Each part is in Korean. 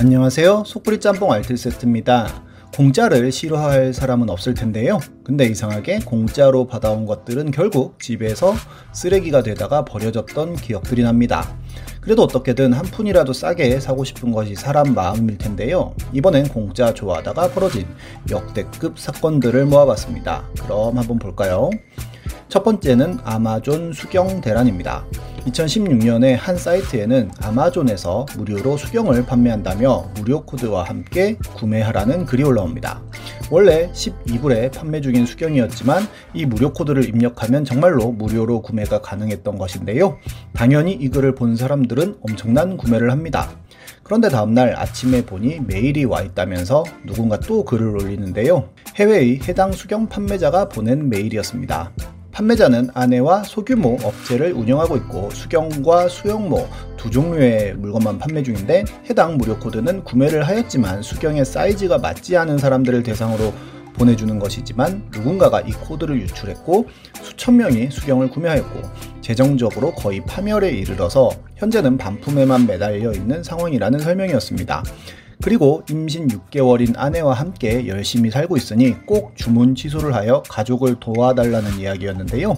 안녕하세요. 속풀이 짬뽕 알뜰 세트입니다. 공짜를 싫어할 사람은 없을 텐데요. 근데 이상하게 공짜로 받아온 것들은 결국 집에서 쓰레기가 되다가 버려졌던 기억들이 납니다. 그래도 어떻게든 한 푼이라도 싸게 사고 싶은 것이 사람 마음일 텐데요. 이번엔 공짜 좋아하다가 벌어진 역대급 사건들을 모아봤습니다. 그럼 한번 볼까요? 첫 번째는 아마존 수경 대란입니다. 2016년에 한 사이트에는 아마존에서 무료로 수경을 판매한다며 무료 코드와 함께 구매하라는 글이 올라옵니다. 원래 12불에 판매 중인 수경이었지만 이 무료 코드를 입력하면 정말로 무료로 구매가 가능했던 것인데요. 당연히 이 글을 본 사람들은 엄청난 구매를 합니다. 그런데 다음날 아침에 보니 메일이 와 있다면서 누군가 또 글을 올리는데요. 해외의 해당 수경 판매자가 보낸 메일이었습니다. 판매자는 아내와 소규모 업체를 운영하고 있고 수경과 수영모 두 종류의 물건만 판매 중인데 해당 무료 코드는 구매를 하였지만 수경의 사이즈가 맞지 않은 사람들을 대상으로 보내주는 것이지만 누군가가 이 코드를 유출했고 수천 명이 수경을 구매하였고 재정적으로 거의 파멸에 이르러서 현재는 반품에만 매달려 있는 상황이라는 설명이었습니다. 그리고 임신 6개월인 아내와 함께 열심히 살고 있으니 꼭 주문 취소를 하여 가족을 도와달라는 이야기였는데요.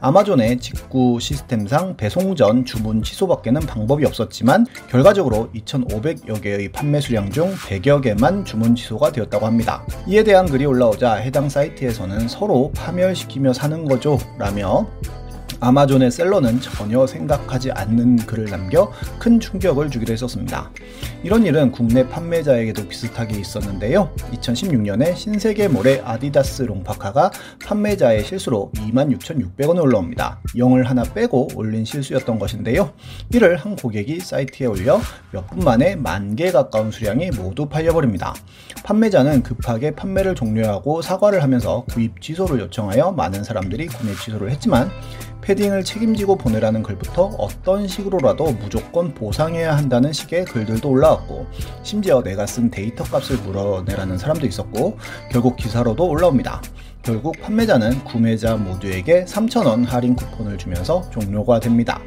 아마존의 직구 시스템상 배송 전 주문 취소밖에는 방법이 없었지만 결과적으로 2,500여 개의 판매 수량 중 100여 개만 주문 취소가 되었다고 합니다. 이에 대한 글이 올라오자 해당 사이트에서는 서로 파멸시키며 사는 거죠 라며 아마존의 셀러는 전혀 생각하지 않는 글을 남겨 큰 충격을 주기도 했었습니다. 이런 일은 국내 판매자에게도 비슷하게 있었는데요. 2016년에 신세계몰의 아디다스 롱파카가 판매자의 실수로 26,600원에 올라옵니다. 0을 하나 빼고 올린 실수였던 것인데요. 이를 한 고객이 사이트에 올려 몇 분 만에 만 개 가까운 수량이 모두 팔려버립니다. 판매자는 급하게 판매를 종료하고 사과를 하면서 구입 취소를 요청하여 많은 사람들이 구매 취소를 했지만 패딩을 책임지고 보내라는 글부터 어떤 식으로라도 무조건 보상해야 한다는 식의 글들도 올라왔고 심지어 내가 쓴 데이터 값을 물어내라는 사람도 있었고 결국 기사로도 올라옵니다. 결국 판매자는 구매자 모두에게 3,000원 할인 쿠폰을 주면서 종료가 됩니다.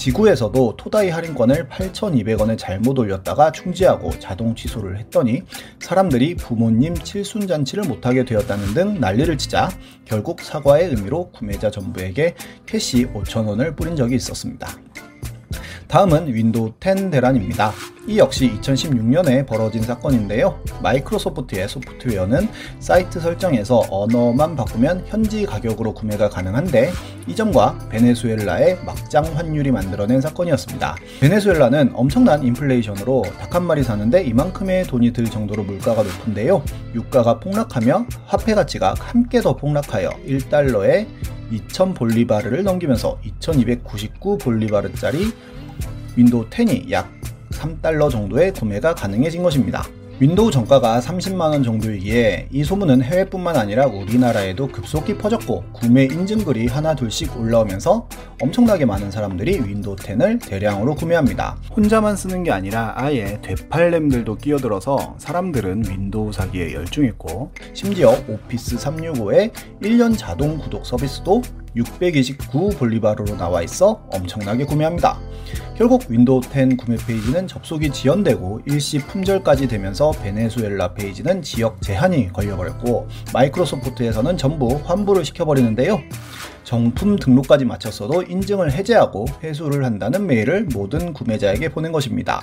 G9에서도 토다이 할인권을 8,200원에 잘못 올렸다가 공지하고 자동 취소를 했더니 사람들이 부모님 칠순잔치를 못하게 되었다는 등 난리를 치자 결국 사과의 의미로 구매자 전부에게 캐시 5,000원을 뿌린 적이 있었습니다. 다음은 윈도우 10 대란입니다. 이 역시 2016년에 벌어진 사건인데요. 마이크로소프트의 소프트웨어는 사이트 설정에서 언어만 바꾸면 현지 가격으로 구매가 가능한데 이 점과 베네수엘라의 막장 환율이 만들어낸 사건이었습니다. 베네수엘라는 엄청난 인플레이션으로 닭 한 마리 사는데 이만큼의 돈이 들 정도로 물가가 높은데요. 유가가 폭락하며 화폐 가치가 함께 더 폭락하여 1달러에 2,000 볼리바르를 넘기면서 2,299 볼리바르짜리 윈도우 10이 약 3달러 정도의 구매가 가능해진 것입니다. 윈도우 정가가 30만원 정도이기에 이 소문은 해외뿐만 아니라 우리나라에도 급속히 퍼졌고 구매 인증글이 하나 둘씩 올라오면서 엄청나게 많은 사람들이 윈도우 10을 대량으로 구매합니다. 혼자만 쓰는 게 아니라 아예 되팔렘들도 끼어들어서 사람들은 윈도우 사기에 열중했고 심지어 오피스 365의 1년 자동 구독 서비스도 629 볼리바르로 나와 있어 엄청나게 구매합니다. 결국 윈도우 10 구매 페이지는 접속이 지연되고 일시 품절까지 되면서 베네수엘라 페이지는 지역 제한이 걸려버렸고 마이크로소프트에서는 전부 환불을 시켜버리는데요. 정품 등록까지 마쳤어도 인증을 해제하고 회수를 한다는 메일을 모든 구매자에게 보낸 것입니다.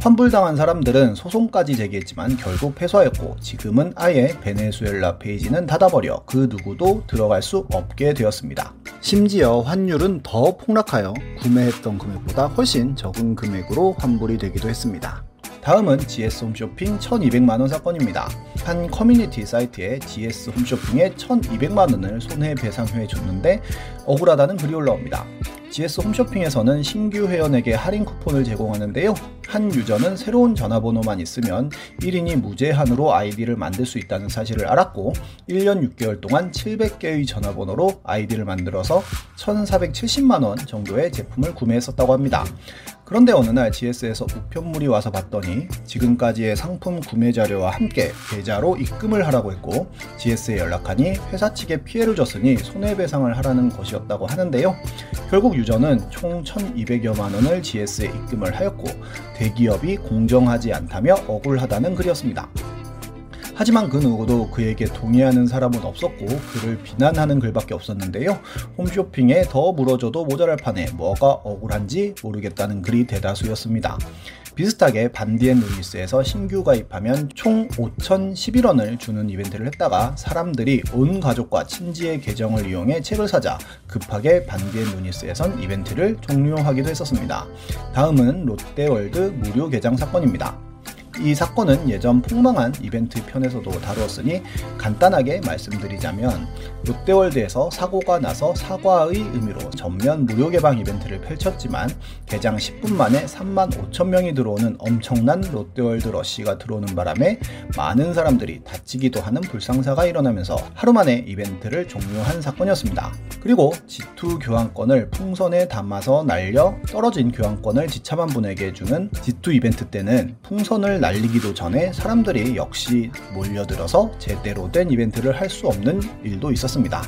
환불당한 사람들은 소송까지 제기했지만 결국 패소하였고 지금은 아예 베네수엘라 페이지는 닫아버려 그 누구도 들어갈 수 없게 되었습니다. 심지어 환율은 더 폭락하여 구매했던 금액보다 훨씬 적은 금액으로 환불이 되기도 했습니다. 다음은 GS 홈쇼핑 1200만원 사건입니다. 한 커뮤니티 사이트에 GS 홈쇼핑에 1200만원을 손해배상해 줬는데 억울하다는 글이 올라옵니다. GS 홈쇼핑에서는 신규 회원에게 할인 쿠폰을 제공하는데요. 한 유저는 새로운 전화번호만 있으면 1인이 무제한으로 아이디를 만들 수 있다는 사실을 알았고 1년 6개월 동안 700개의 전화번호로 아이디를 만들어서 1,470만원 정도의 제품을 구매했었다고 합니다. 그런데 어느 날 GS에서 우편물이 와서 봤더니 지금까지의 상품 구매 자료와 함께 계좌로 입금을 하라고 했고 GS에 연락하니 회사 측에 피해를 줬으니 손해배상을 하라는 것이었다고 하는데요. 결국 유저는 총 1200여만 원을 GS에 입금을 하였고 대기업이 공정하지 않다며 억울하다는 글이었습니다. 하지만 그 누구도 그에게 동의하는 사람은 없었고 그를 비난하는 글밖에 없었는데요. 홈쇼핑에 더 물어줘도 모자랄 판에 뭐가 억울한지 모르겠다는 글이 대다수였습니다. 비슷하게 반디앤 루이스에서 신규 가입하면 총 5,011원을 주는 이벤트를 했다가 사람들이 온 가족과 친지의 계정을 이용해 책을 사자 급하게 반디앤 루이스에선 이벤트를 종료하기도 했었습니다. 다음은 롯데월드 무료 개장 사건입니다. 이 사건은 예전 폭망한 이벤트 편에서도 다루었으니 간단하게 말씀드리자면 롯데월드에서 사고가 나서 사과의 의미로 전면 무료 개방 이벤트를 펼쳤지만 개장 10분 만에 3만 5천 명이 들어오는 엄청난 롯데월드 러시가 들어오는 바람에 많은 사람들이 다치기도 하는 불상사가 일어나면서 하루 만에 이벤트를 종료한 사건이었습니다. 그리고 G2 교환권을 풍선에 담아서 날려 떨어진 교환권을 지참한 분에게 주는 G2 이벤트 때는 풍선을 날리기도 전에 사람들이 역시 몰려들어서 제대로 된 이벤트를 할 수 없는 일도 있었습니다.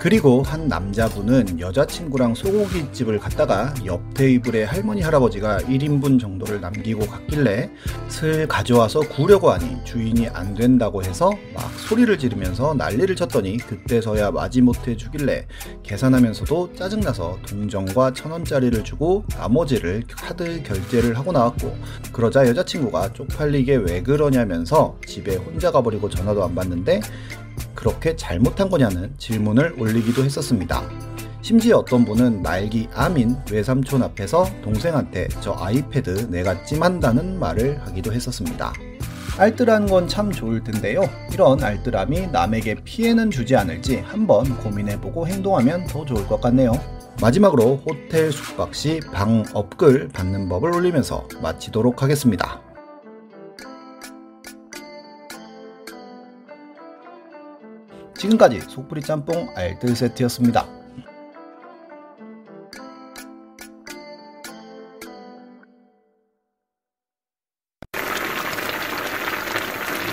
그리고 한 남자분은 여자친구랑 소고기집을 갔다가 옆 테이블에 할머니 할아버지가 1인분 정도를 남기고 갔길래 슬 가져와서 구려고 하니 주인이 안 된다고 해서 막 소리를 지르면서 난리를 쳤더니 그때서야 마지못해 주길래 계산하면서도 짜증나서 동전과 천원짜리를 주고 나머지를 카드 결제를 하고 나왔고 그러자 여자친구가 쪽팔리게 왜 그러냐면서 집에 혼자 가버리고 전화도 안 받는데 그렇게 잘못한 거냐는 질문을 올리기도 했었습니다. 심지어 어떤 분은 말기 암인 외삼촌 앞에서 동생한테 저 아이패드 내가 찜한다는 말을 하기도 했었습니다. 알뜰한 건 참 좋을 텐데요. 이런 알뜰함이 남에게 피해는 주지 않을지 한번 고민해보고 행동하면 더 좋을 것 같네요. 마지막으로 호텔 숙박 시 방 업글 받는 법을 올리면서 마치도록 하겠습니다. 지금까지 속풀이 짬뽕 알뜰 세트였습니다.